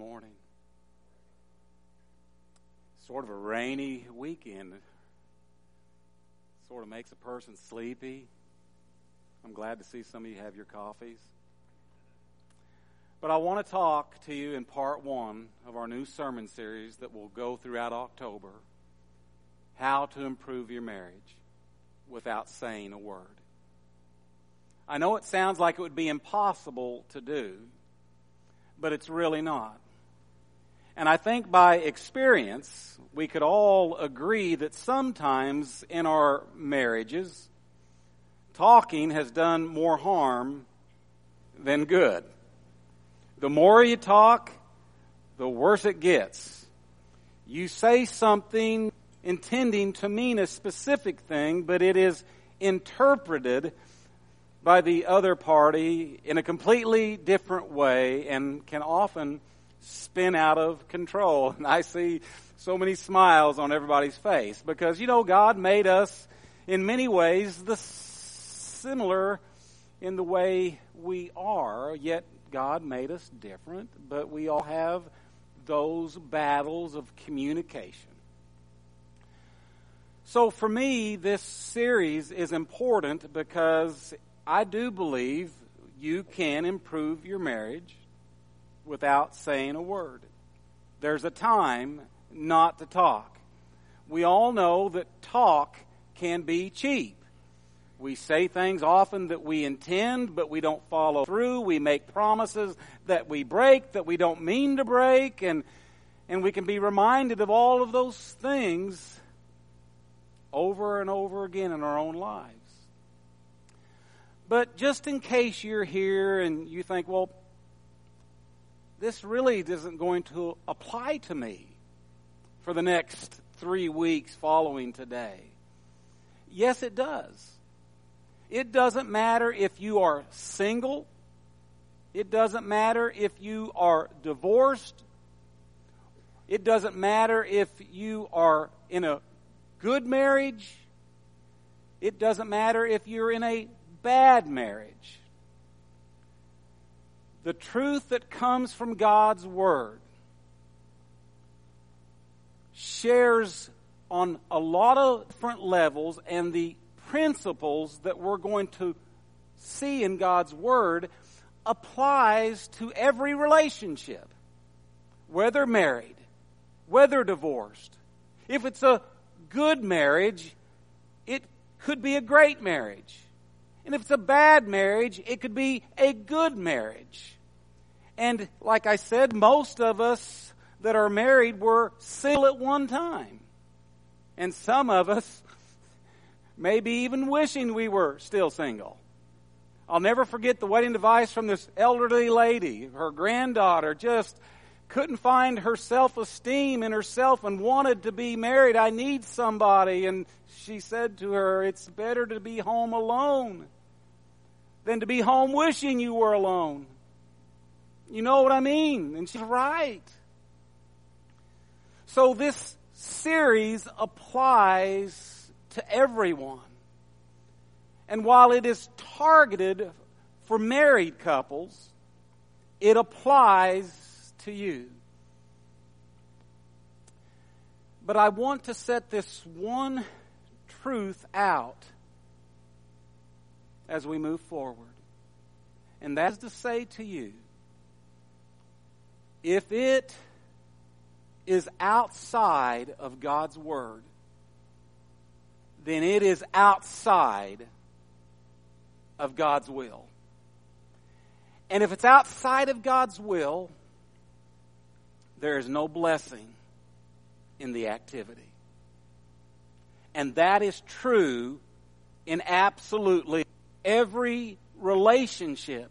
morning. Sort of a rainy weekend. Sort of makes a person sleepy. I'm glad to see some of you have your coffees. But I want to talk to you in part one of our new sermon series that will go throughout October how to improve your marriage without saying a word. I know it sounds like it would be impossible to do, but it's really not. And I think by experience, we could all agree that sometimes in our marriages, talking has done more harm than good. The more you talk, the worse it gets. You say something intending to mean a specific thing, but it is interpreted by the other party in a completely different way and can often spin out of control. And I see so many smiles on everybody's face because, you know, God made us in many ways the similar in the way we are, yet God made us different, but we all have those battles of communication. So for me, this series is important because I do believe you can improve your marriage without saying a word. There's a time not to talk. We all know that talk can be cheap. We say things often that we intend, but we don't follow through. We make promises that we break, that we don't mean to break, and, and we can be reminded of all of those things over and over again in our own lives. But just in case you're here and you think, well, this really isn't going to apply to me for the next three weeks following today. Yes, it does. It doesn't matter if you are single. It doesn't matter if you are divorced. It doesn't matter if you are in a good marriage. It doesn't matter if you're in a bad marriage. The truth that comes from God's Word shares on a lot of different levels, and the principles that we're going to see in God's Word applies to every relationship, whether married, whether divorced. If it's a good marriage, it could be a great marriage. And if it's a bad marriage, it could be a good marriage. And like I said, most of us that are married were single at one time. And some of us maybe even wishing we were still single. I'll never forget the wedding device from this elderly lady. Her granddaughter just couldn't find her self esteem in herself and wanted to be married. I need somebody. And she said to her, It's better to be home alone than to be home wishing you were alone. You know what I mean? And she's right. So this series applies to everyone. And while it is targeted for married couples, it applies to you. But I want to set this one truth out as we move forward. And that is to say to you if it is outside of God's Word, then it is outside of God's will. And if it's outside of God's will, there is no blessing in the activity. And that is true in absolutely every relationship.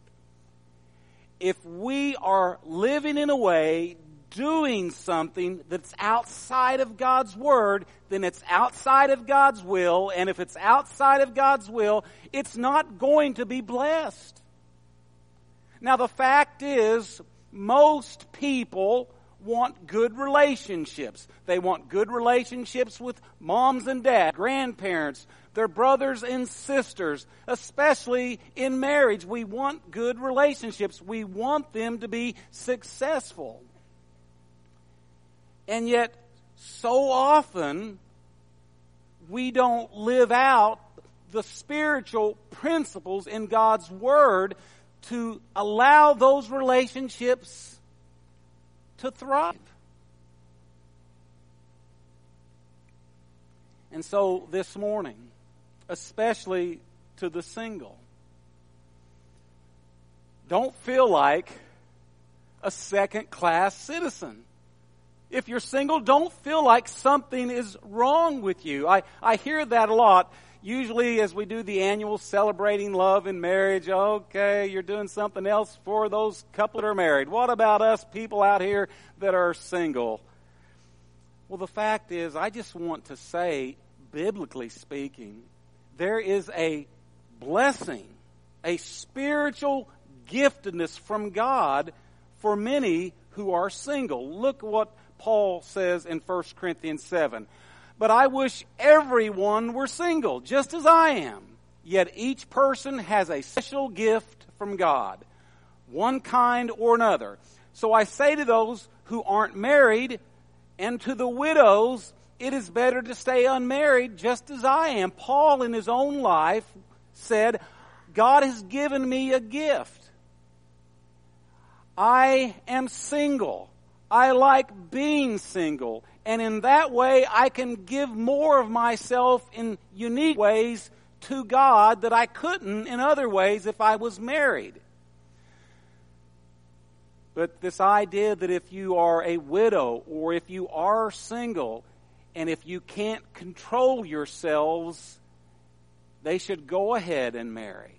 If we are living in a way, doing something that's outside of God's Word, then it's outside of God's will. And if it's outside of God's will, it's not going to be blessed. Now, the fact is, most people want good relationships. They want good relationships with moms and dads, grandparents, their brothers and sisters, especially in marriage. We want good relationships. We want them to be successful. And yet, so often, we don't live out the spiritual principles in God's Word to allow those relationships to thrive. And so this morning, especially to the single, don't feel like a second class citizen. If you're single, don't feel like something is wrong with you. I, I hear that a lot. Usually, as we do the annual celebrating love and marriage, okay, you're doing something else for those couple that are married. What about us people out here that are single? Well, the fact is, I just want to say, biblically speaking, there is a blessing, a spiritual giftedness from God for many who are single. Look what Paul says in 1 Corinthians 7. But I wish everyone were single, just as I am. Yet each person has a special gift from God, one kind or another. So I say to those who aren't married and to the widows, it is better to stay unmarried just as I am. Paul in his own life said, God has given me a gift. I am single. I like being single. And in that way, I can give more of myself in unique ways to God that I couldn't in other ways if I was married. But this idea that if you are a widow or if you are single and if you can't control yourselves, they should go ahead and marry.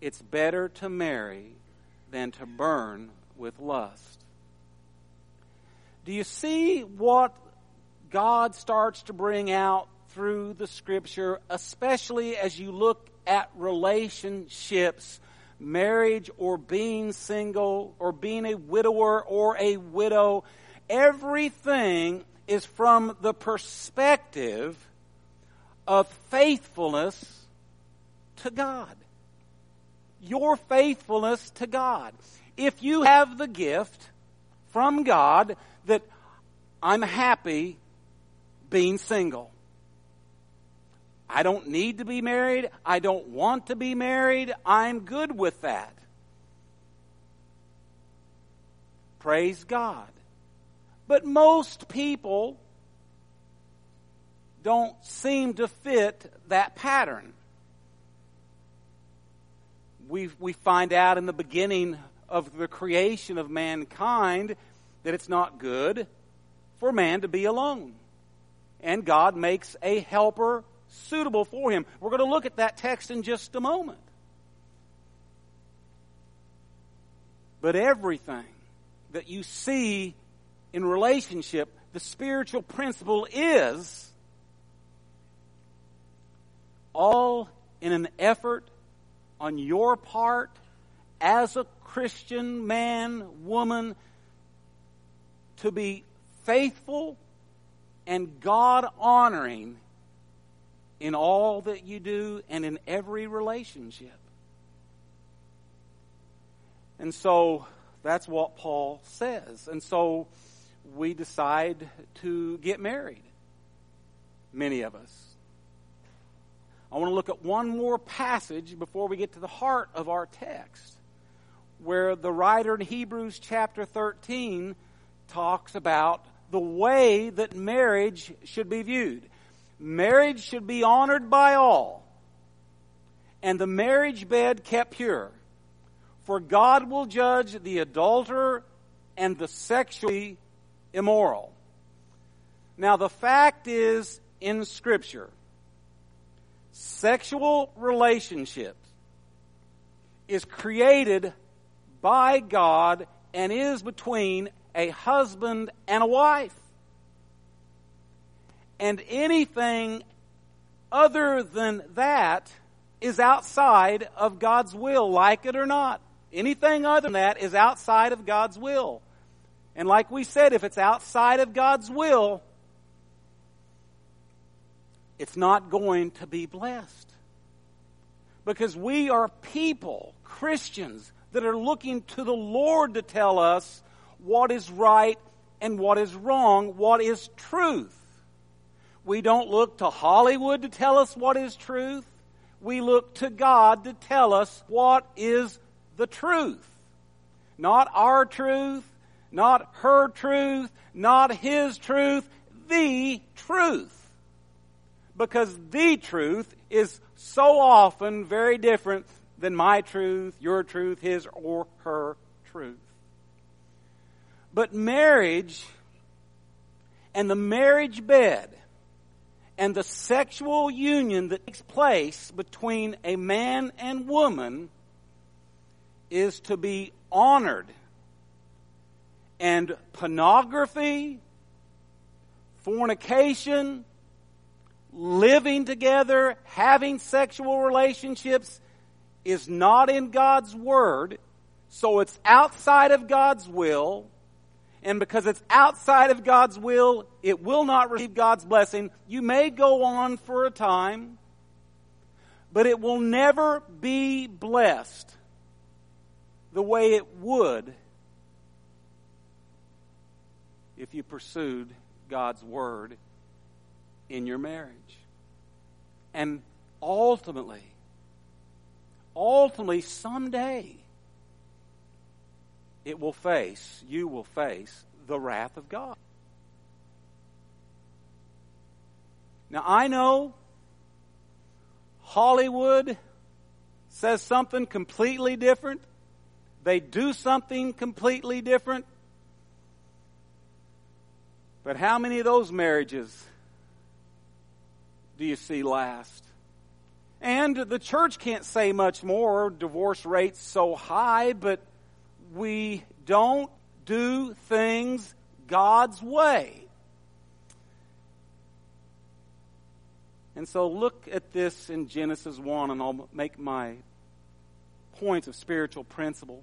It's better to marry than to burn with lust. Do you see what God starts to bring out through the scripture, especially as you look at relationships, marriage or being single or being a widower or a widow? Everything is from the perspective of faithfulness to God your faithfulness to God. If you have the gift from God that I'm happy being single. I don't need to be married. I don't want to be married. I'm good with that. Praise God. But most people don't seem to fit that pattern we, we find out in the beginning of the creation of mankind that it's not good for man to be alone. And God makes a helper suitable for him. We're going to look at that text in just a moment. But everything that you see in relationship, the spiritual principle is all in an effort on your part as a Christian man, woman, to be faithful and God honoring in all that you do and in every relationship. And so that's what Paul says. And so we decide to get married. Many of us. I want to look at one more passage before we get to the heart of our text, where the writer in Hebrews chapter 13 talks about the way that marriage should be viewed. Marriage should be honored by all, and the marriage bed kept pure. For God will judge the adulterer and the sexually immoral. Now, the fact is in Scripture sexual relationships is created by God and is between a husband and a wife. And anything other than that is outside of God's will, like it or not. Anything other than that is outside of God's will. And like we said, if it's outside of God's will, it's not going to be blessed. Because we are people, Christians, that are looking to the Lord to tell us what is right and what is wrong, what is truth. We don't look to Hollywood to tell us what is truth. We look to God to tell us what is the truth. Not our truth, not her truth, not his truth, the truth. Because the truth is so often very different than my truth, your truth, his or her truth. But marriage and the marriage bed and the sexual union that takes place between a man and woman is to be honored. And pornography, fornication, living together, having sexual relationships is not in God's Word, so it's outside of God's will, and because it's outside of God's will, it will not receive God's blessing. You may go on for a time, but it will never be blessed the way it would if you pursued God's Word in your marriage. And ultimately, ultimately, someday, it will face, you will face the wrath of God. Now, I know Hollywood says something completely different. They do something completely different. But how many of those marriages do you see last? And the church can't say much more. Divorce rates so high, but we don't do things God's way. And so look at this in Genesis 1, and I'll make my points of spiritual principle.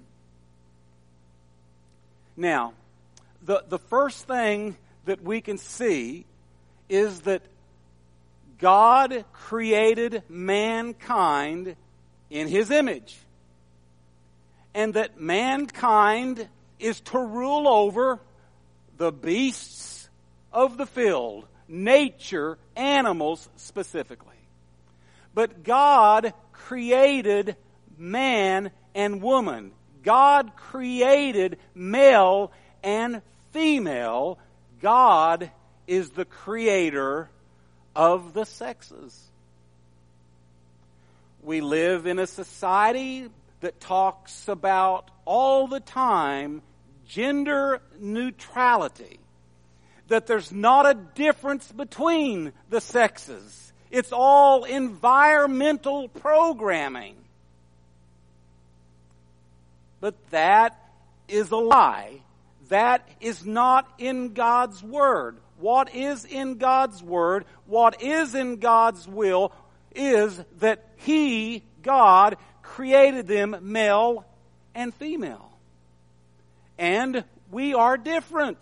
Now, the, the first thing that we can see is that God created mankind in his image. And that mankind is to rule over the beasts of the field, nature, animals specifically. But God created man and woman. God created male and female God is the creator of the sexes. We live in a society that talks about all the time gender neutrality. That there's not a difference between the sexes. It's all environmental programming. But that is a lie that is not in God's Word. What is in God's Word, what is in God's will, is that He, God, created them male and female. And we are different.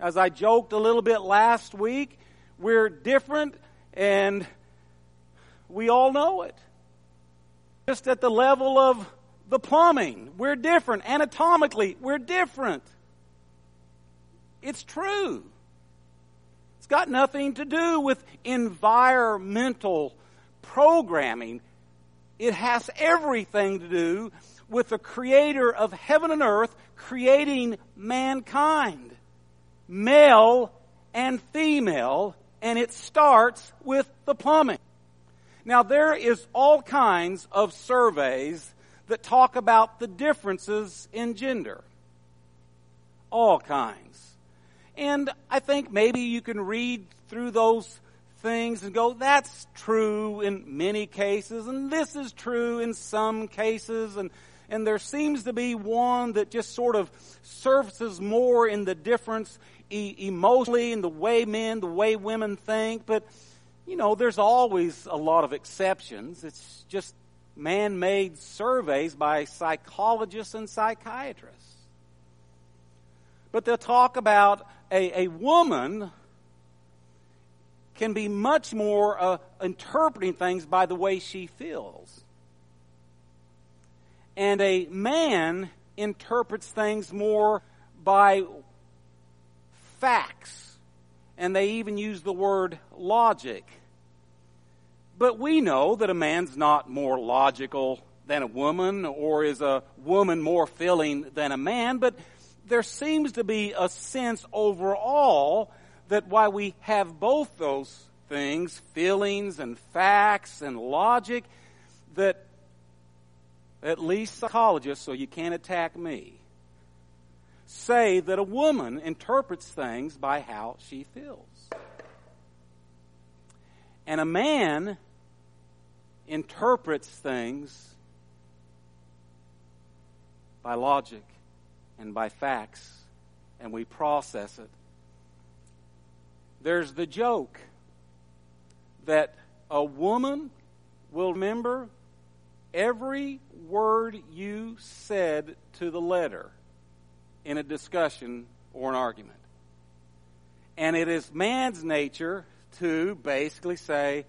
As I joked a little bit last week, we're different and we all know it. Just at the level of the plumbing. We're different. Anatomically, we're different. It's true. It's got nothing to do with environmental programming. It has everything to do with the creator of heaven and earth creating mankind. Male and female, and it starts with the plumbing. Now there is all kinds of surveys that talk about the differences in gender. All kinds. And I think maybe you can read through those things and go, that's true in many cases, and this is true in some cases, and, and there seems to be one that just sort of surfaces more in the difference e- emotionally in the way men, the way women think, but you know, there's always a lot of exceptions. It's just man made surveys by psychologists and psychiatrists. But they'll talk about a, a woman can be much more uh, interpreting things by the way she feels. And a man interprets things more by facts. And they even use the word logic. But we know that a man's not more logical than a woman, or is a woman more feeling than a man, but there seems to be a sense overall that while we have both those things, feelings and facts and logic, that at least psychologists, so you can't attack me, say that a woman interprets things by how she feels. And a man interprets things by logic and by facts, and we process it. There's the joke that a woman will remember every word you said to the letter in a discussion or an argument. And it is man's nature to basically say,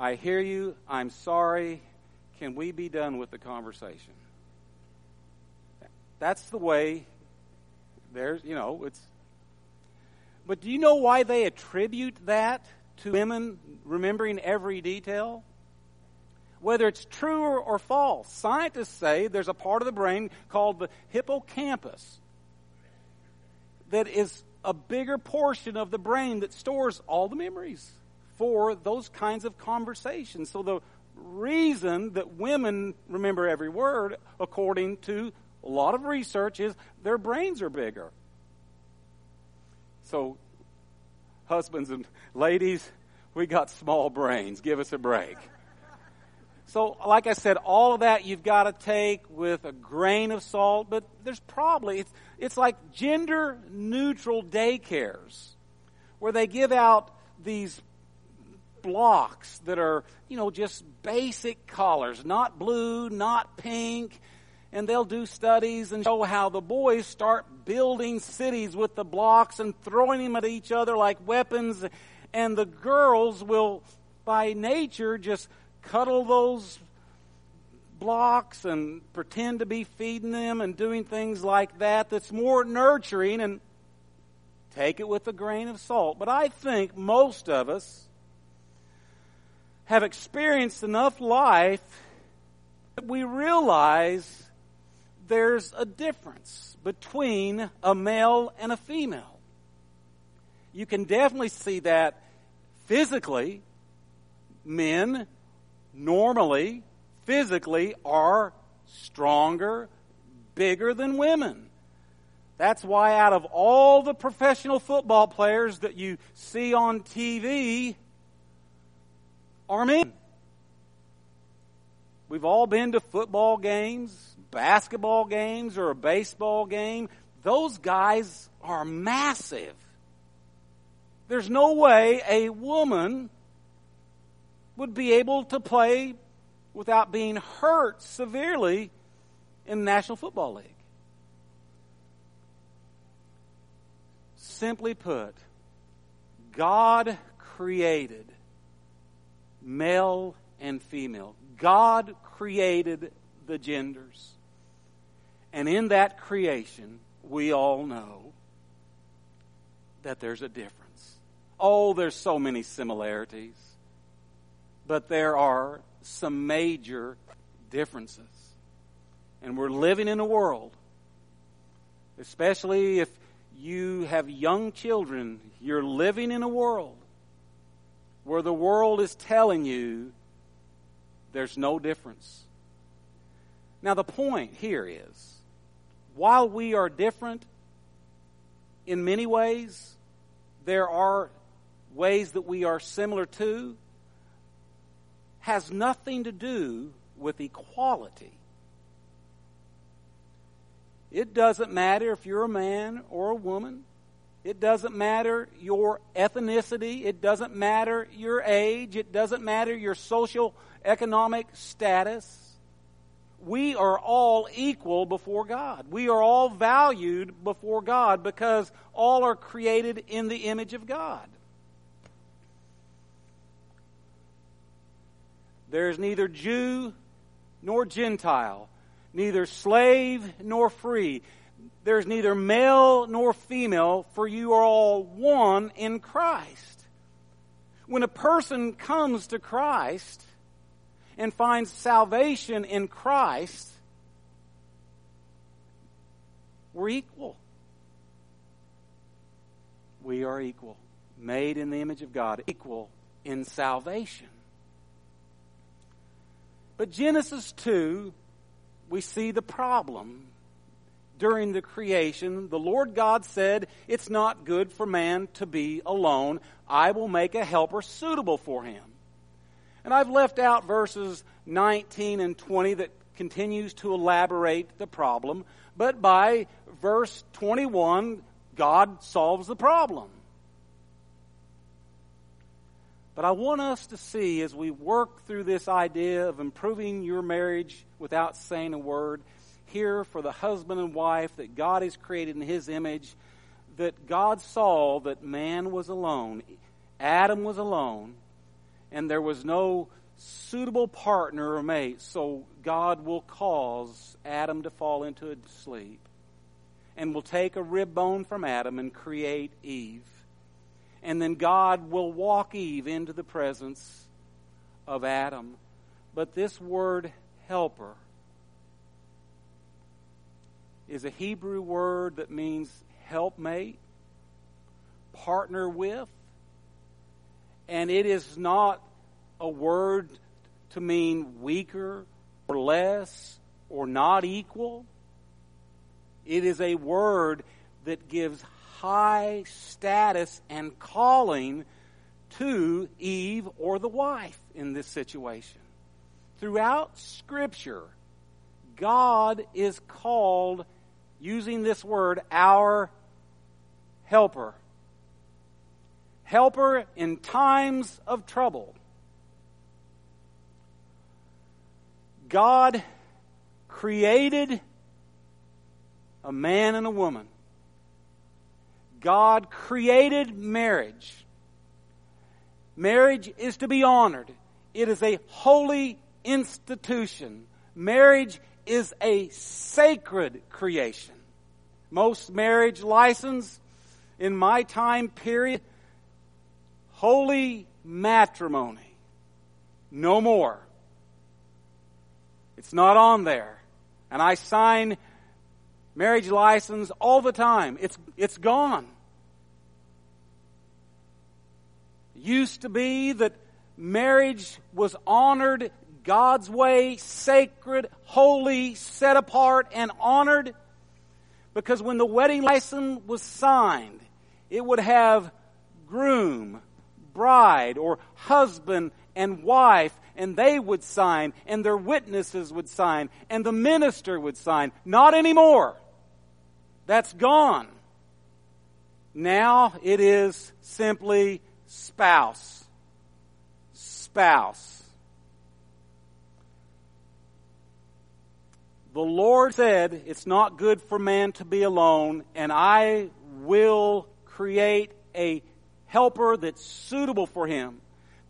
I hear you. I'm sorry. Can we be done with the conversation? That's the way there's, you know, it's. But do you know why they attribute that to women remembering every detail? Whether it's true or, false, scientists say there's a part of the brain called the hippocampus that is a bigger portion of the brain that stores all the memories for those kinds of conversations. So the reason that women remember every word, according to a lot of research, is their brains are bigger. So, husbands and ladies, we got small brains. Give us a break. So, like I said, all of that you've got to take with a grain of salt, but there's probably, it's, it's like gender neutral daycares where they give out these blocks that are, you know, just basic colors, not blue, not pink. And they'll do studies and show how the boys start building cities with the blocks and throwing them at each other like weapons. And the girls will, by nature, just cuddle those blocks and pretend to be feeding them and doing things like that that's more nurturing and take it with a grain of salt. But I think most of us have experienced enough life that we realize there's a difference between a male and a female. You can definitely see that physically. Men normally, physically, are stronger, bigger than women. That's why, out of all the professional football players that you see on TV, are men. We've all been to football games, basketball games, or a baseball game. Those guys are massive. There's no way a woman would be able to play without being hurt severely in the National Football League. Simply put, God created male and female. God created the genders. And in that creation, we all know that there's a difference. Oh, there's so many similarities, but there are some major differences. And we're living in a world, especially if you have young children, you're living in a world where the world is telling you there's no difference. Now, the point here is while we are different in many ways, there are ways that we are similar to, has nothing to do with equality. It doesn't matter if you're a man or a woman. It doesn't matter your ethnicity. It doesn't matter your age. It doesn't matter your social economic status. We are all equal before God. We are all valued before God because all are created in the image of God. There's neither Jew nor Gentile, neither slave nor free. There's neither male nor female, for you are all one in Christ. When a person comes to Christ and finds salvation in Christ, we're equal. We are equal, made in the image of God, equal in salvation. But Genesis 2, we see the problem. During the creation, the Lord God said, It's not good for man to be alone. I will make a helper suitable for him. And I've left out verses 19 and 20 that continues to elaborate the problem. But by verse 21, God solves the problem. But I want us to see as we work through this idea of improving your marriage without saying a word, here for the husband and wife that God has created in His image, that God saw that man was alone. Adam was alone, and there was no suitable partner or mate, so God will cause Adam to fall into a sleep and will take a rib bone from Adam and create Eve and then God will walk Eve into the presence of Adam. But this word helper is a Hebrew word that means helpmate, partner with, and it is not a word to mean weaker or less or not equal. It is a word that gives high status and calling to Eve or the wife in this situation. Throughout Scripture, God is called, using this word, our helper. Helper in times of trouble. God created a man and a woman God created marriage. Marriage is to be honored. It is a holy institution. Marriage is a sacred creation. Most marriage license in my time period, holy matrimony. No more. It's not on there. And I sign marriage license all the time. It's, it's gone. Used to be that marriage was honored God's way, sacred, holy, set apart, and honored. Because when the wedding license was signed, it would have groom, bride, or husband and wife and they would sign, and their witnesses would sign, and the minister would sign. Not anymore. That's gone. Now it is simply spouse. Spouse. The Lord said, It's not good for man to be alone, and I will create a helper that's suitable for him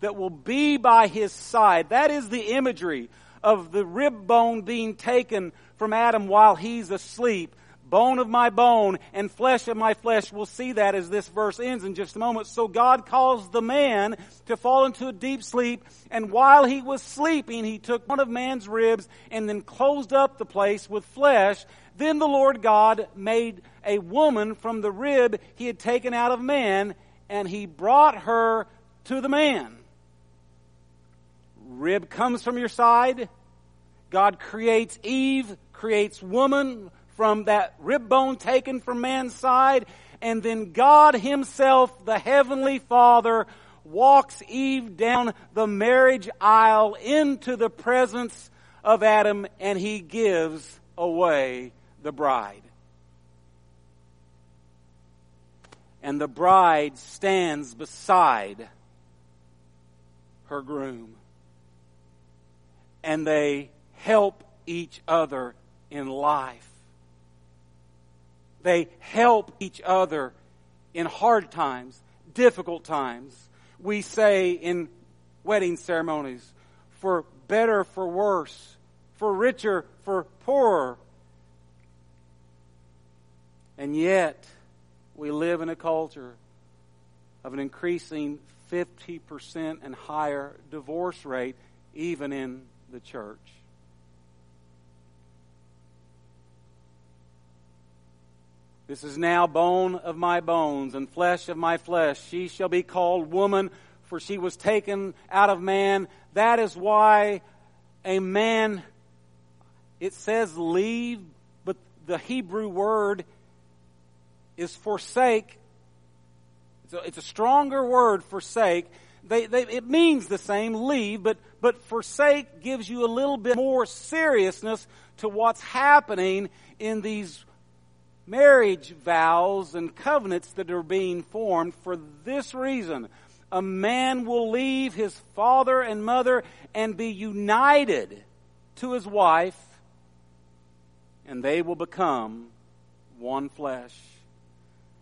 that will be by his side. That is the imagery of the rib bone being taken from Adam while he's asleep. Bone of my bone and flesh of my flesh. We'll see that as this verse ends in just a moment. So God calls the man to fall into a deep sleep, and while he was sleeping, he took one of man's ribs and then closed up the place with flesh. Then the Lord God made a woman from the rib he had taken out of man, and he brought her to the man rib comes from your side. God creates Eve, creates woman from that rib bone taken from man's side. And then God himself, the heavenly father, walks Eve down the marriage aisle into the presence of Adam and he gives away the bride. And the bride stands beside her groom. And they help each other in life. They help each other in hard times, difficult times. We say in wedding ceremonies, for better, for worse, for richer, for poorer. And yet, we live in a culture of an increasing 50% and higher divorce rate, even in the church. This is now bone of my bones and flesh of my flesh. She shall be called woman, for she was taken out of man. That is why a man, it says leave, but the Hebrew word is forsake. It's a, it's a stronger word, forsake. They, they, it means the same, leave, but, but forsake gives you a little bit more seriousness to what's happening in these marriage vows and covenants that are being formed for this reason. A man will leave his father and mother and be united to his wife, and they will become one flesh.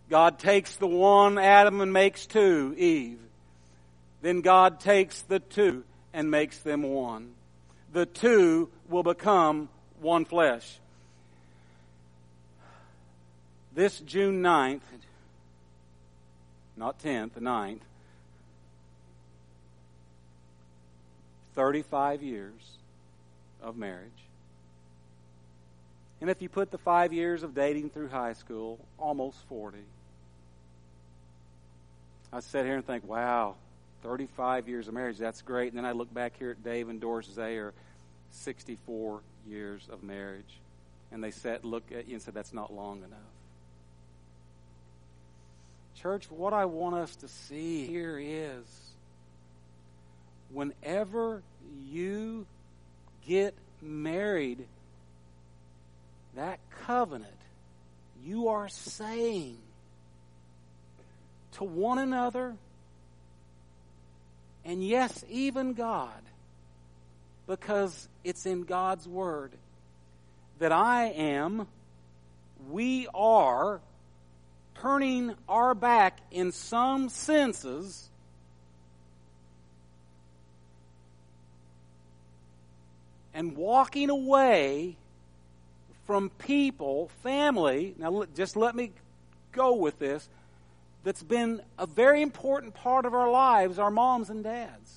God takes the one Adam and makes two, Eve. Then God takes the two and makes them one. The two will become one flesh this June 9th, not 10th, the 9th, 35 years of marriage. And if you put the five years of dating through high school, almost 40. I sit here and think, wow, 35 years of marriage, that's great. And then I look back here at Dave and Doris Zayer, 64 years of marriage. And they said, look at you and said, that's not long enough. Church, what I want us to see here is whenever you get married, that covenant, you are saying to one another, and yes, even God, because it's in God's Word, that I am, we are turning our back in some senses and walking away from people, family. Now, just let me go with this. That's been a very important part of our lives, our moms and dads.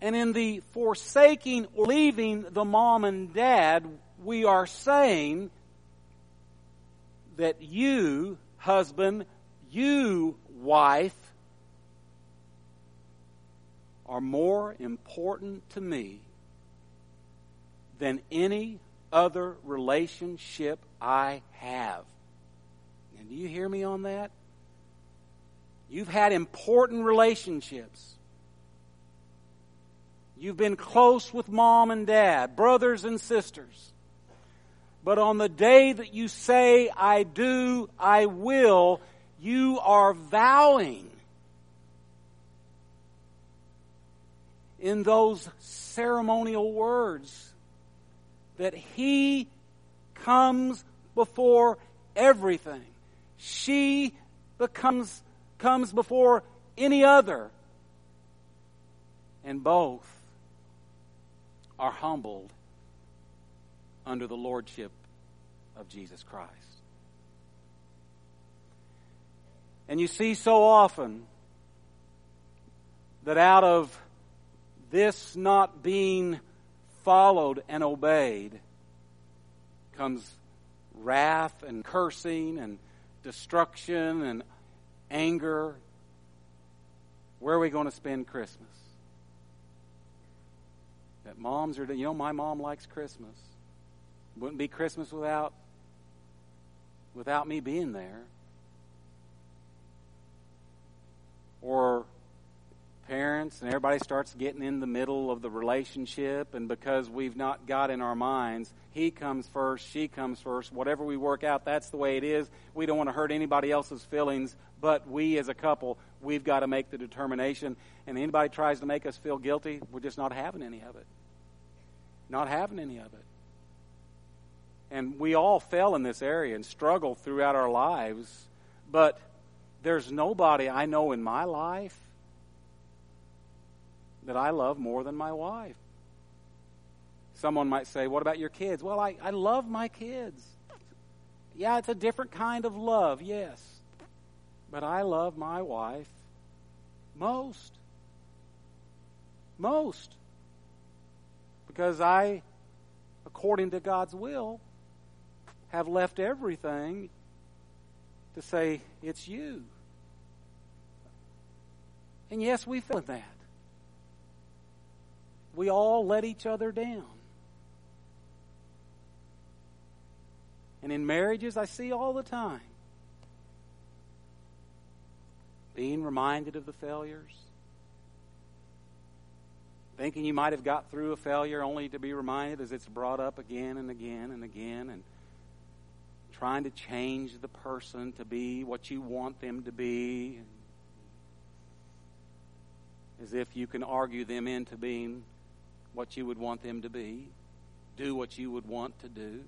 And in the forsaking or leaving the mom and dad, we are saying that you, husband, you, wife, are more important to me than any other relationship I have. And do you hear me on that? You've had important relationships. You've been close with mom and dad, brothers and sisters. But on the day that you say, I do, I will, you are vowing in those ceremonial words that He comes before everything. She becomes, comes before any other. And both are humbled under the lordship of Jesus Christ. And you see so often that out of this not being followed and obeyed comes wrath and cursing and destruction and anger. Where are we going to spend Christmas? That moms are, you know, my mom likes Christmas. Wouldn't be Christmas without without me being there. Or parents and everybody starts getting in the middle of the relationship and because we've not got in our minds he comes first she comes first whatever we work out that's the way it is. We don't want to hurt anybody else's feelings but we as a couple we've got to make the determination. And anybody tries to make us feel guilty we're just not having any of it. Not having any of it and we all fell in this area and struggled throughout our lives but there's nobody i know in my life that I love more than my wife. Someone might say, What about your kids? Well, I, I love my kids. Yeah, it's a different kind of love, yes. But I love my wife most. Most. Because I, according to God's will, have left everything to say, It's you. And yes, we feel that we all let each other down. And in marriages, I see all the time being reminded of the failures, thinking you might have got through a failure only to be reminded as it's brought up again and again and again, and trying to change the person to be what you want them to be, as if you can argue them into being what you would want them to be, do what you would want to do.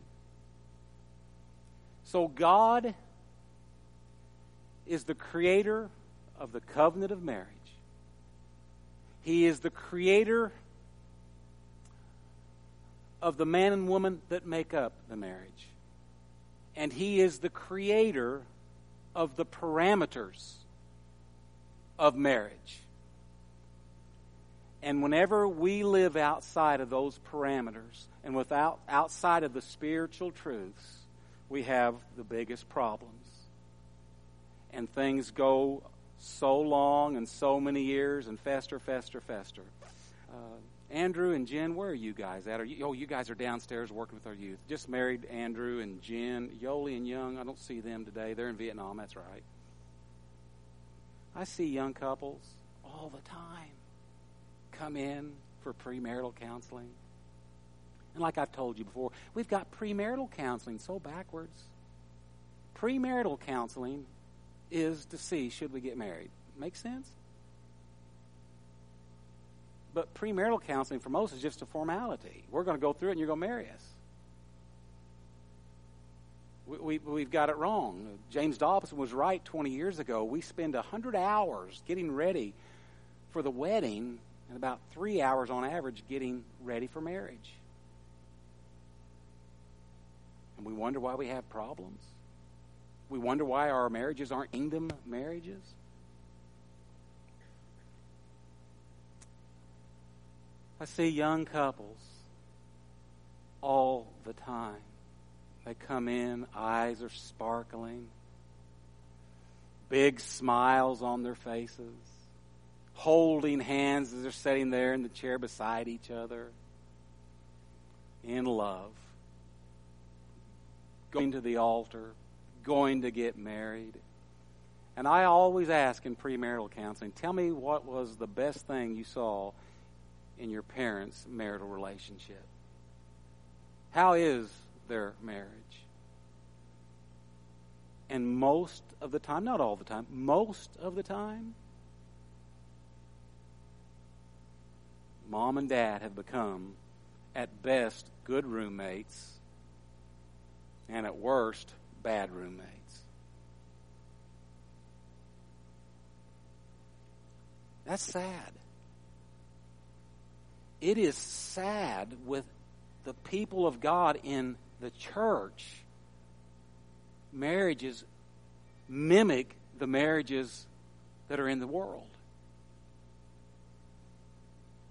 So God is the creator of the covenant of marriage. He is the creator of the man and woman that make up the marriage. And He is the creator of the parameters of marriage. And whenever we live outside of those parameters and without outside of the spiritual truths, we have the biggest problems. And things go so long and so many years and fester, fester, fester. Uh, Andrew and Jen, where are you guys at? Are you, oh, you guys are downstairs working with our youth. Just married Andrew and Jen, Yoli and Young. I don't see them today. They're in Vietnam. That's right. I see young couples all the time come in for premarital counseling. And like I've told you before, we've got premarital counseling so backwards. Premarital counseling is to see should we get married. Make sense? But premarital counseling for most is just a formality. We're going to go through it and you're going to marry us. We, we, have got it wrong. James Dobson was right 20 years ago. We spend 100 hours getting ready for the wedding and about three hours on average getting ready for marriage. And we wonder why we have problems. We wonder why our marriages aren't kingdom marriages. I see young couples all the time. They come in, eyes are sparkling, big smiles on their faces holding hands as they're sitting there in the chair beside each other in love, going to the altar, going to get married. And I always ask in premarital counseling, tell me what was the best thing you saw in your parents' marital relationship. How is their marriage? And most of the time, not all the time, most of the time, mom and dad have become, at best, good roommates, and at worst, bad roommates. That's sad. It is sad with the people of God in the church. Marriages mimic the marriages that are in the world.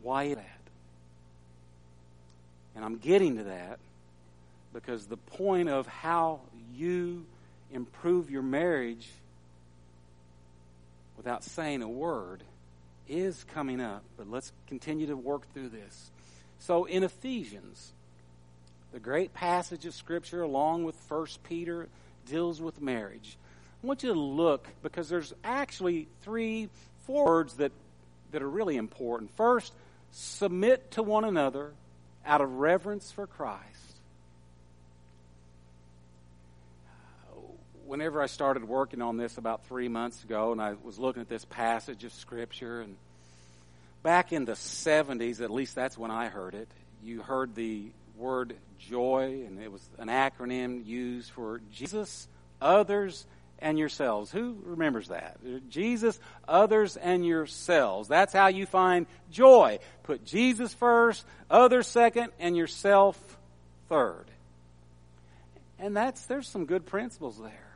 Why that? And I'm getting to that because the point of how you improve your marriage without saying a word is coming up. But let's continue to work through this. So in Ephesians, the great passage of Scripture, along with First Peter, deals with marriage. I want you to look because there's actually three, four words that that are really important. First, submit to one another out of reverence for Christ. Whenever I started working on this about three months ago, and I was looking at this passage of Scripture, and back in the 70s, at least that's when I heard it, you heard the word joy, and it was an acronym used for Jesus, others, and yourselves. Who remembers that? Jesus, others, and yourselves. That's how you find joy. Put Jesus first, others second, and yourself third. And that's, there's some good principles there.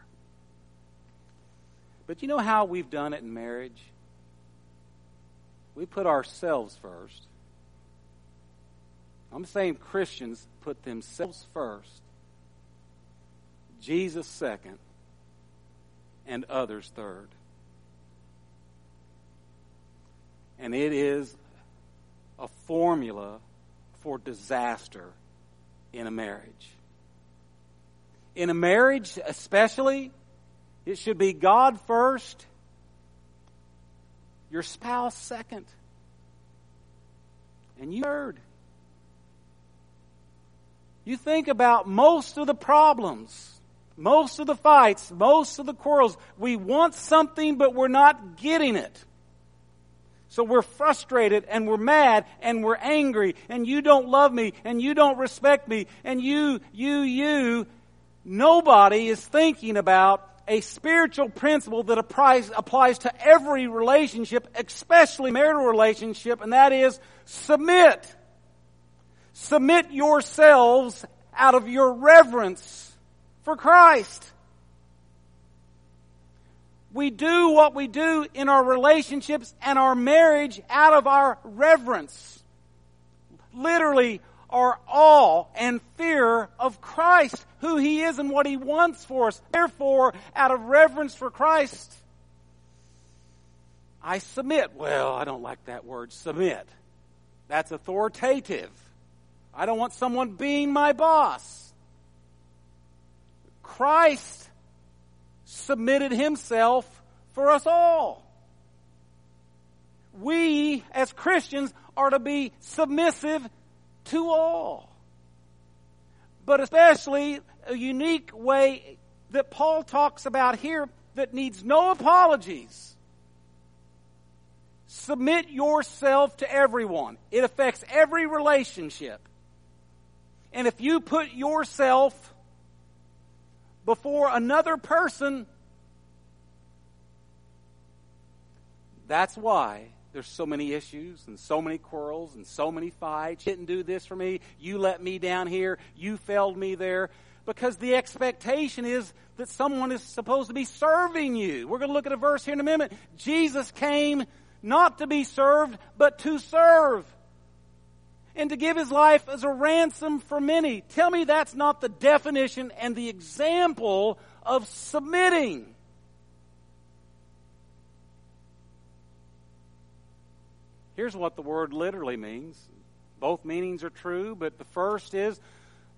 But you know how we've done it in marriage? We put ourselves first. I'm saying Christians put themselves first, Jesus second, and others third. And it is a formula for disaster in a marriage. In a marriage, especially, it should be God first, your spouse second, and you third. You think about most of the problems most of the fights, most of the quarrels, we want something, but we're not getting it. So we're frustrated and we're mad and we're angry and you don't love me and you don't respect me and you, you, you. Nobody is thinking about a spiritual principle that applies, applies to every relationship, especially marital relationship, and that is submit. Submit yourselves out of your reverence for Christ. We do what we do in our relationships and our marriage out of our reverence. Literally, our awe and fear of Christ, who He is and what He wants for us. Therefore, out of reverence for Christ, I submit. Well, I don't like that word, submit. That's authoritative. I don't want someone being my boss. Christ submitted himself for us all. We, as Christians, are to be submissive to all. But especially a unique way that Paul talks about here that needs no apologies. Submit yourself to everyone. It affects every relationship. And if you put yourself before another person. That's why there's so many issues and so many quarrels and so many fights. You didn't do this for me. You let me down here. You failed me there. Because the expectation is that someone is supposed to be serving you. We're going to look at a verse here in a minute. Jesus came not to be served, but to serve and to give his life as a ransom for many. Tell me that's not the definition and the example of submitting. Here's what the word literally means. Both meanings are true, but the first is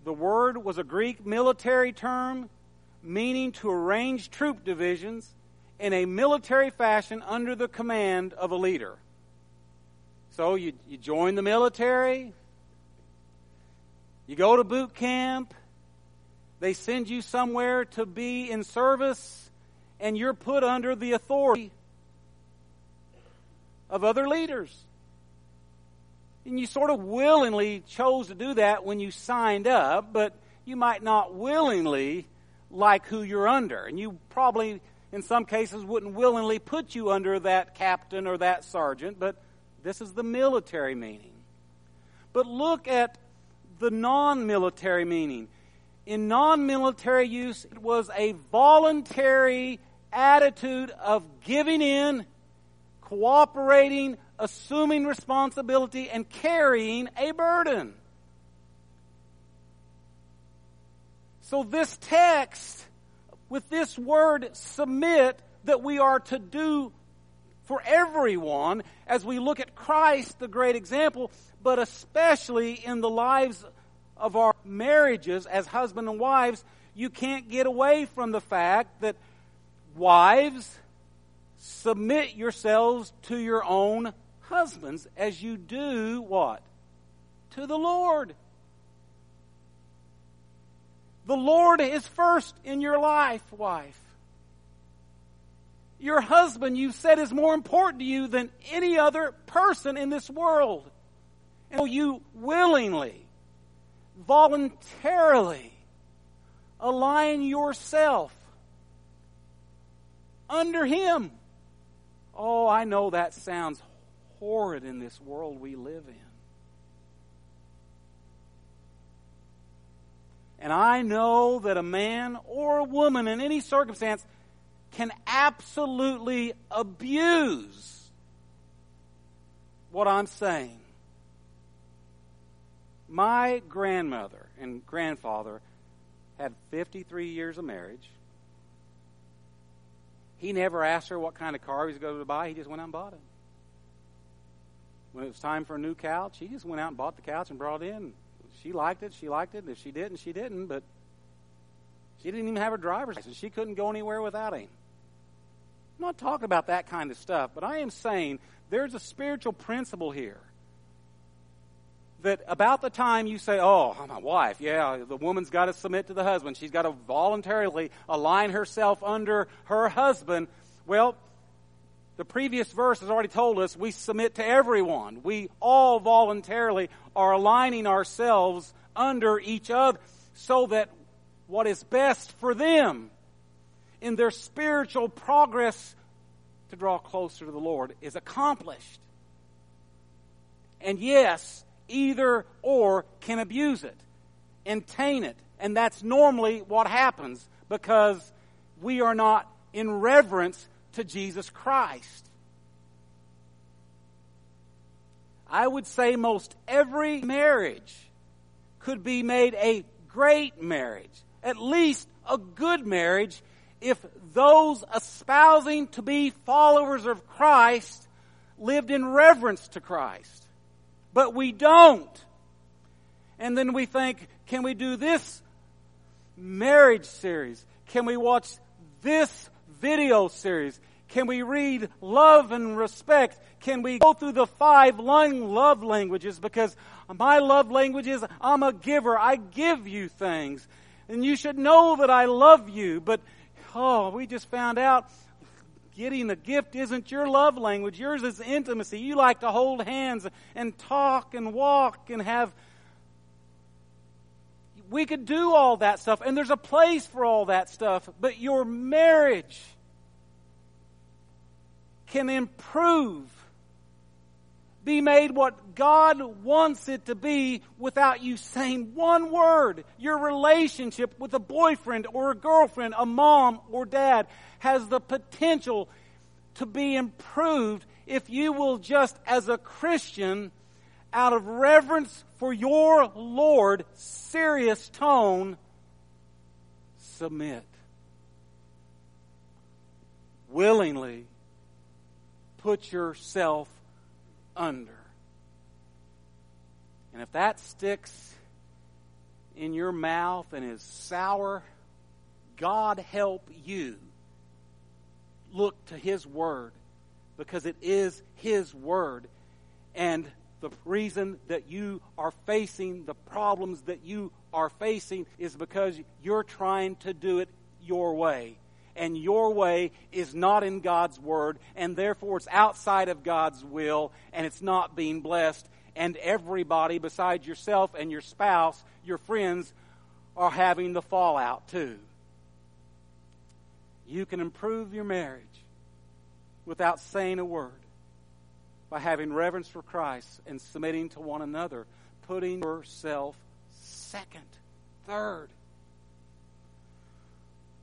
the word was a Greek military term meaning to arrange troop divisions in a military fashion under the command of a leader. So you, you join the military, you go to boot camp, they send you somewhere to be in service, and you're put under the authority of other leaders. And you sort of willingly chose to do that when you signed up, but you might not willingly like who you're under. And you probably, in some cases, wouldn't willingly put you under that captain or that sergeant, but this is the military meaning. But look at the non military meaning. In non military use, it was a voluntary attitude of giving in, cooperating, assuming responsibility, and carrying a burden. So, this text, with this word submit, that we are to do for everyone as we look at Christ, the great example, but especially in the lives of our marriages as husband and wives, you can't get away from the fact that wives, submit yourselves to your own husbands as you do what? To the Lord. The Lord is first in your life, wife. Your husband, you said, is more important to you than any other person in this world. And you willingly, voluntarily align yourself under Him. Oh, I know that sounds horrid in this world we live in. And I know that a man or a woman in any circumstance can absolutely abuse what I'm saying. My grandmother and grandfather had 53 years of marriage. He never asked her what kind of car he was going to buy. He just went out and bought it. When it was time for a new couch, he just went out and bought the couch and brought it in. She liked it. She liked it. If she didn't, she didn't. But she didn't even have her driver's license. She couldn't go anywhere without him. I'm not talking about that kind of stuff, but I am saying there's a spiritual principle here that about the time you say, Oh, my wife, yeah, the woman's got to submit to the husband, she's got to voluntarily align herself under her husband. Well, the previous verse has already told us we submit to everyone. We all voluntarily are aligning ourselves under each other so that what is best for them in their spiritual progress to draw closer to the Lord is accomplished. And yes, either or can abuse it and taint it. And that's normally what happens because we are not in reverence to Jesus Christ. I would say most every marriage could be made a great marriage, at least a good marriage, if those espousing to be followers of Christ lived in reverence to Christ but we don't. And then we think, can we do this marriage series? Can we watch this video series? Can we read love and respect? Can we go through the five love languages? Because my love language is I'm a giver. I give you things. And you should know that I love you. But, oh, we just found out getting a gift isn't your love language. Yours is intimacy. You like to hold hands and talk and walk and have. We could do all that stuff, and there's a place for all that stuff, but your marriage can improve, be made what God wants it to be without you saying one word. Your relationship with a boyfriend or a girlfriend, a mom or dad, has the potential to be improved if you will just, as a Christian, out of reverence for your Lord, serious tone, submit. Willingly put yourself under. And if that sticks in your mouth and is sour, God help you look to His Word because it is His Word. And the reason that you are facing the problems that you are facing is because you're trying to do it your way. And your way is not in God's Word, and therefore it's outside of God's will, and it's not being blessed. And everybody besides yourself and your spouse, your friends, are having the fallout too. You can improve your marriage without saying a word by having reverence for Christ and submitting to one another, putting yourself second, third.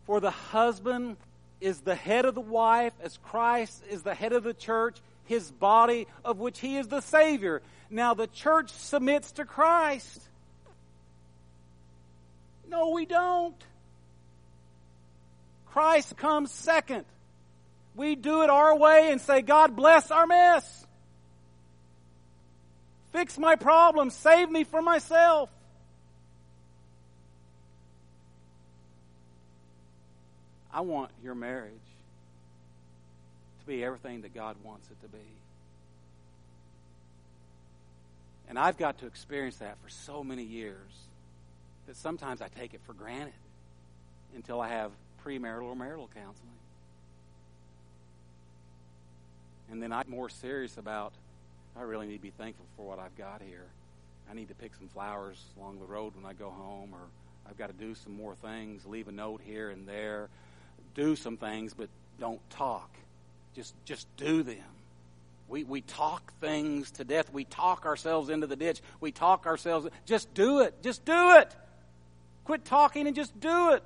For the husband is the head of the wife, as Christ is the head of the church, his body, of which he is the Savior. Now the church submits to Christ. No, we don't. Christ comes second. We do it our way and say, God bless our mess. Fix my problem. Save me from myself. I want your marriage to be everything that God wants it to be. And I've got to experience that for so many years that sometimes I take it for granted until I have premarital or marital counseling. And then I'm more serious about, I really need to be thankful for what I've got here. I need to pick some flowers along the road when I go home, or I've got to do some more things, leave a note here and there, do some things, but don't talk. Just, just do them. We, we talk things to death. We talk ourselves into the ditch. We talk ourselves. Just do it. Just do it. Quit talking and just do it.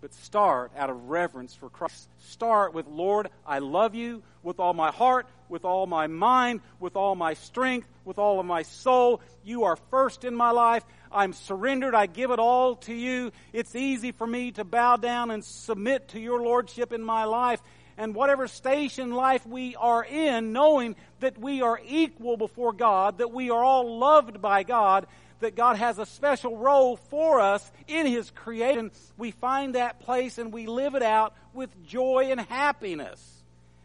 But start out of reverence for Christ. Start with, Lord, I love you with all my heart, with all my mind, with all my strength, with all of my soul. You are first in my life. I'm surrendered. I give it all to you. It's easy for me to bow down and submit to your lordship in my life and whatever station life we are in, knowing that we are equal before God, that we are all loved by God, that God has a special role for us in His creation, we find that place and we live it out with joy and happiness.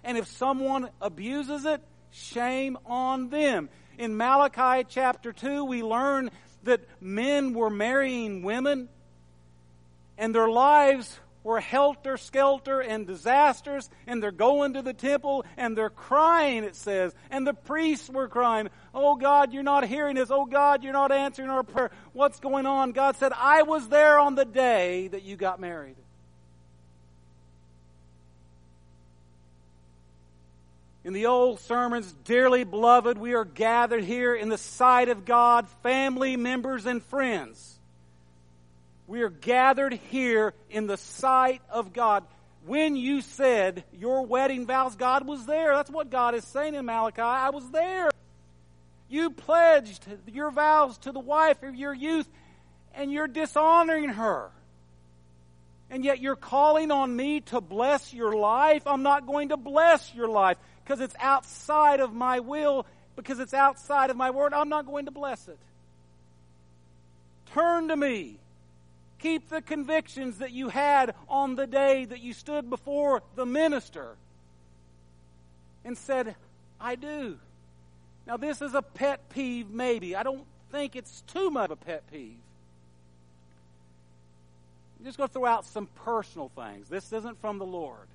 And if someone abuses it, shame on them. In Malachi chapter 2, we learn that men were marrying women and their lives were helter skelter and disasters, and they're going to the temple and they're crying, it says. And the priests were crying, Oh God, you're not hearing us. Oh God, you're not answering our prayer. What's going on? God said, I was there on the day that you got married. In the old sermons, dearly beloved, we are gathered here in the sight of God, family members and friends. We are gathered here in the sight of God. When you said your wedding vows, God was there. That's what God is saying in Malachi. I was there. You pledged your vows to the wife of your youth, and you're dishonoring her. And yet you're calling on me to bless your life. I'm not going to bless your life because it's outside of my will, because it's outside of my word. I'm not going to bless it. Turn to me. Keep the convictions that you had on the day that you stood before the minister and said, I do. Now, this is a pet peeve, maybe. I don't think it's too much of a pet peeve. I'm just going to throw out some personal things. This isn't from the Lord.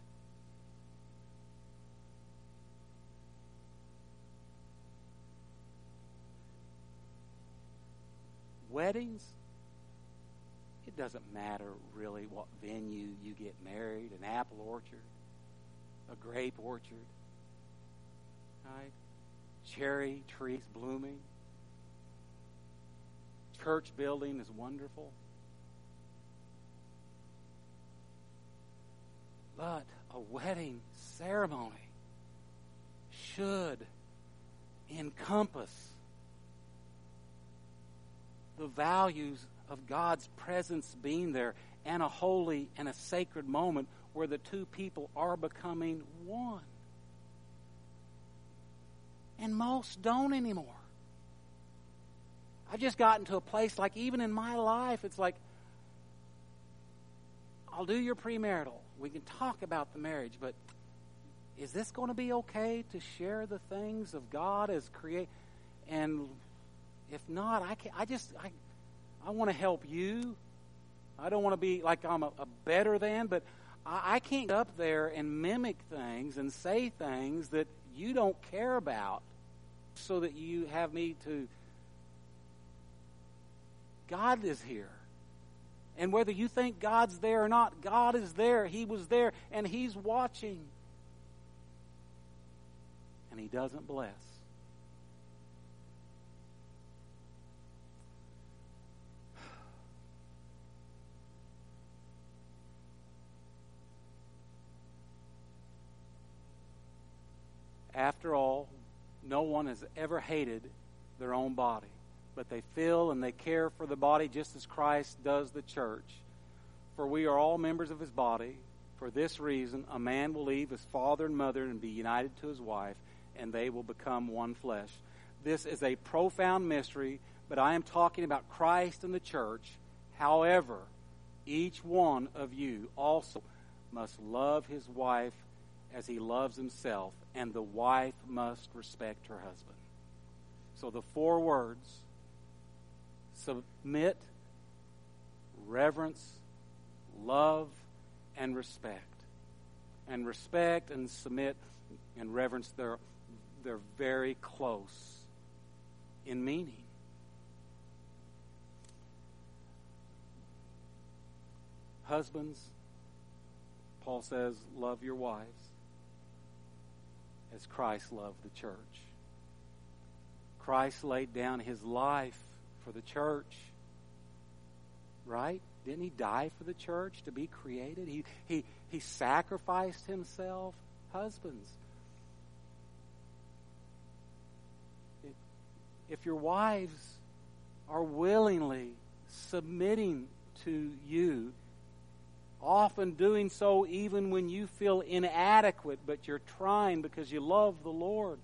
Weddings it doesn't matter really what venue you get married an apple orchard, a grape orchard, right? Cherry trees blooming. Church building is wonderful. But a wedding ceremony should encompass the values of God's presence being there and a holy and a sacred moment where the two people are becoming one. And most don't anymore. I've just gotten to a place like even in my life, it's like, I'll do your premarital. We can talk about the marriage, but is this going to be okay to share the things of God as create? And if not, I can I just I I want to help you. I don't want to be like I'm a, a better than, but I, I can't get up there and mimic things and say things that you don't care about so that you have me to. God is here. And whether you think God's there or not, God is there. He was there, and He's watching. And He doesn't bless. After all, no one has ever hated their own body, but they feel and they care for the body just as Christ does the church. For we are all members of his body. For this reason, a man will leave his father and mother and be united to his wife, and they will become one flesh. This is a profound mystery, but I am talking about Christ and the church. However, each one of you also must love his wife as he loves himself, and the wife must respect her husband. So the four words submit, reverence, love, and respect. And respect and submit and reverence, they're, they're very close in meaning. Husbands, Paul says, love your wives as Christ loved the church. Christ laid down his life for the church. Right? Didn't he die for the church to be created? He, he, he sacrificed himself. Husbands, if your wives are willingly submitting to you, often doing so even when you feel inadequate, but you're trying because you love the Lord,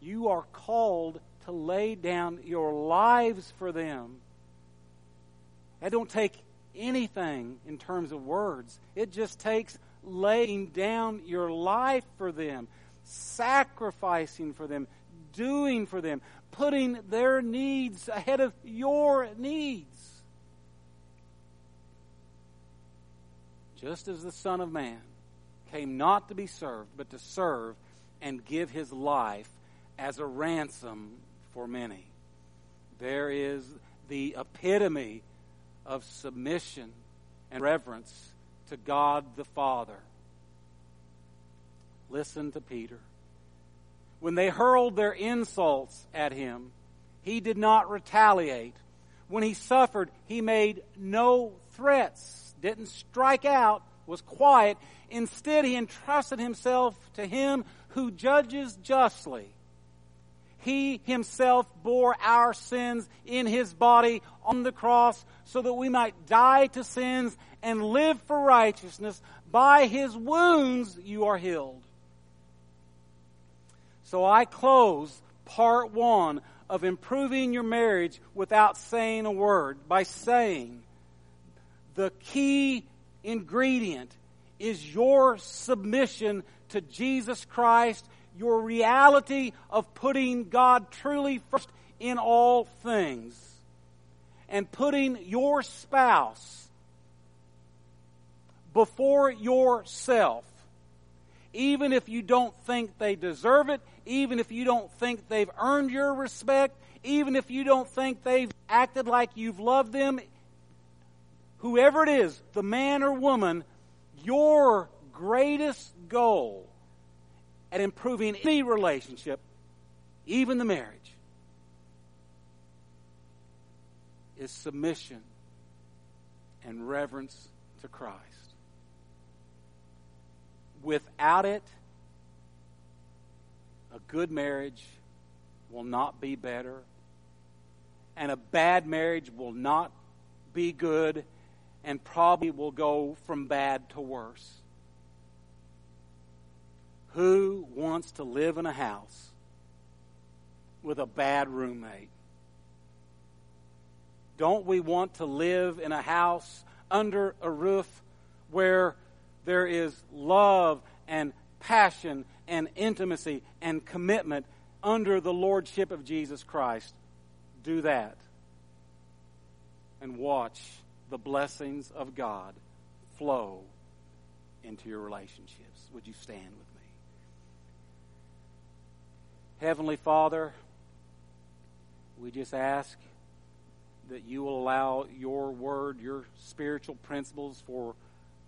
you are called to lay down your lives for them. That don't take anything in terms of words. It just takes laying down your life for them, sacrificing for them, doing for them, putting their needs ahead of your needs. Just as the Son of Man came not to be served, but to serve and give his life as a ransom for many. There is the epitome of submission and reverence to God the Father. Listen to Peter. When they hurled their insults at him, he did not retaliate. When he suffered, he made no threats, didn't strike out, was quiet. Instead, he entrusted himself to him who judges justly. He himself bore our sins in his body on the cross so that we might die to sins and live for righteousness. By his wounds you are healed. So I close part one of improving your marriage without saying a word by saying the key ingredient is your submission to Jesus Christ, your reality of putting God truly first in all things, and putting your spouse before yourself even if you don't think they deserve it, even if you don't think they've earned your respect, even if you don't think they've acted like you've loved them, whoever it is, the man or woman, your greatest goal at improving any relationship, even the marriage, is submission and reverence to Christ. Without it, a good marriage will not be better, and a bad marriage will not be good, and probably will go from bad to worse. Who wants to live in a house with a bad roommate? Don't we want to live in a house under a roof where there is love and passion and intimacy and commitment under the lordship of Jesus Christ. Do that. And watch the blessings of God flow into your relationships. Would you stand with me? Heavenly Father, we just ask that you will allow your word, your spiritual principles for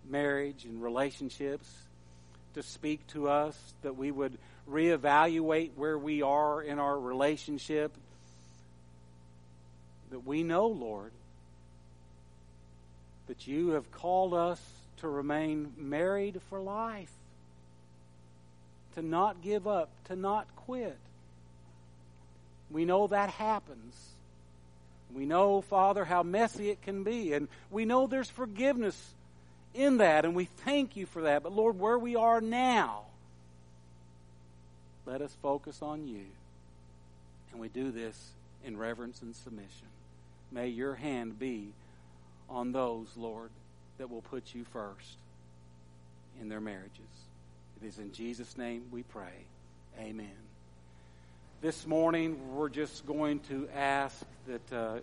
marriage and relationships to speak to us, that we would reevaluate where we are in our relationship, that we know, Lord, that you have called us to remain married for life, to not give up, to not quit. We know that happens. We know, Father, how messy it can be, and we know there's forgiveness in that, and we thank you for that. But Lord, where we are now, let us focus on you. And we do this in reverence and submission. May your hand be on those, Lord, that will put you first in their marriages. It is in Jesus' name we pray. Amen. this morning, we're just going to ask that uh,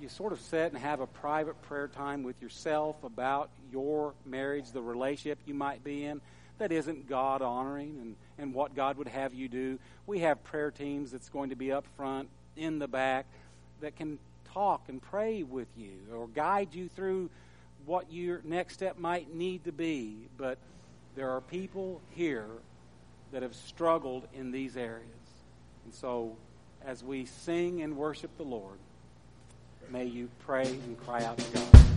you sort of sit and have a private prayer time with yourself about your marriage, the relationship you might be in that isn't God honoring and, and what God would have you do. We have prayer teams that's going to be up front, in the back, that can talk and pray with you or guide you through what your next step might need to be. But there are people here that have struggled in these areas. And so, as we sing and worship the Lord, may you pray and cry out to God.